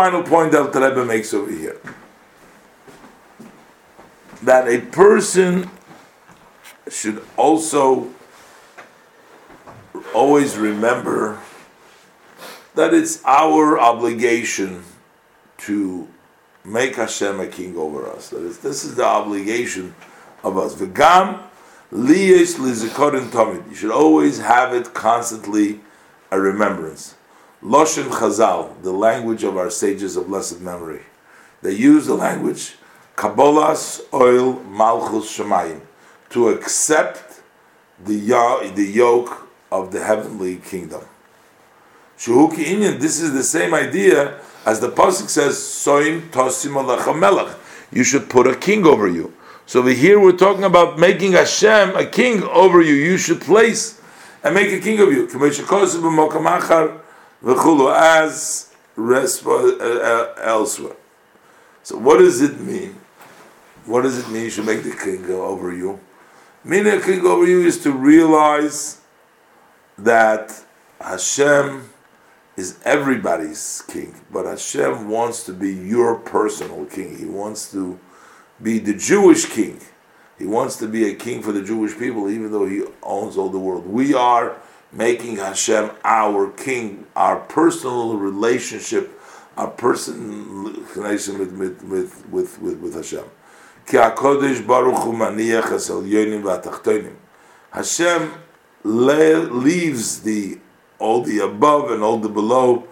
Final point that the Rebbe makes over here that a person should also always remember that it's our obligation to make Hashem a king over us. That is, this is the obligation of us. V'gam liyes lizikorin tamid. You should always have it constantly a remembrance. Loshen Chazal, the language of our sages of blessed memory. They use the language Kabbalas oil malchus shemayim to accept the the yoke of the heavenly kingdom. Shuhuki Inyan, this is the same idea as the pasuk says, "Soim tosim melech." You should put a king over you. So here we're talking about making Hashem a king over you. You should place and make a king of you. As uh, uh, elsewhere. So what does it mean? What does it mean you should make the king go over you? Meaning a king over you is to realize that Hashem is everybody's king, but Hashem wants to be your personal king. He wants to be the Jewish king. He wants to be a king for the Jewish people, even though he owns all the world. We are making Hashem our king, our personal relationship, our personal connection with, with, with, with, with, Hashem. Hashem leaves the all the above and all the below,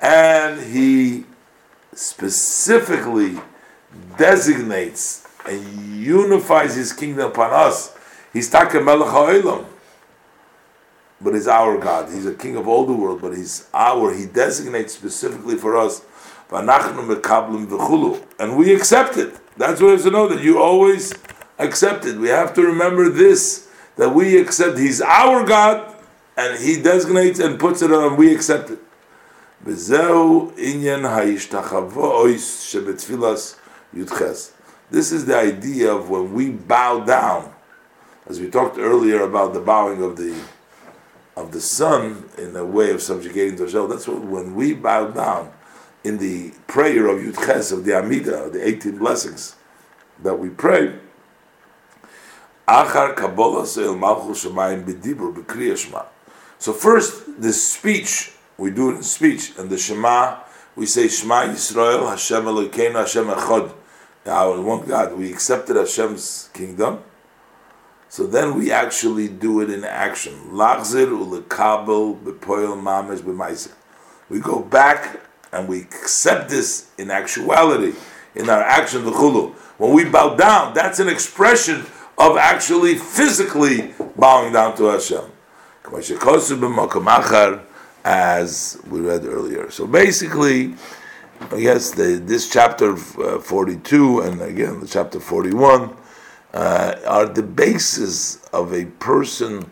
and he specifically designates and unifies his kingdom upon us. He's Taka Melech HaOlam, but he's our God. He's a king of all the world, but he's our. He designates specifically for us, and we accept it. That's what we have to know that you always accept it. We have to remember this that we accept He's our God, and He designates and puts it on. We accept it. This is the idea of when we bow down, as we talked earlier about the bowing of the of the sun in a way of subjugating to Hashem. That's what when we bow down in the prayer of Yud Ches of the Amida, the 18 blessings that we pray. Achar Kabbalah So first, the speech we do in speech, and the Shema we say Shema Yisrael Hashem Elokeinu Hashem Echad. Our one God. We accepted Hashem's kingdom. So then we actually do it in action. Lachzir ulekabel bepoil mamesh b'maisa. We go back and we accept this in actuality, in our action, the chulu. When we bow down, that's an expression of actually physically bowing down to Hashem. As we read earlier. So basically, I guess the, this chapter uh, 42 and again the chapter 41 uh, are the basis of a person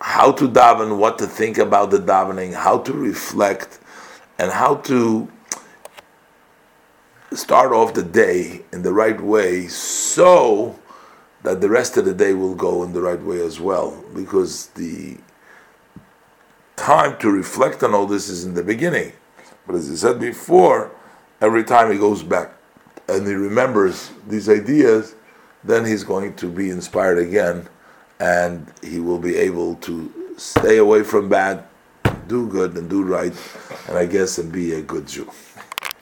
how to daven, what to think about the davening, how to reflect, and how to start off the day in the right way so that the rest of the day will go in the right way as well. Because the time to reflect on all this is in the beginning. But as I said before, every time he goes back and he remembers these ideas, then he's going to be inspired again and he will be able to stay away from bad, do good and do right, and I guess and be a good Jew.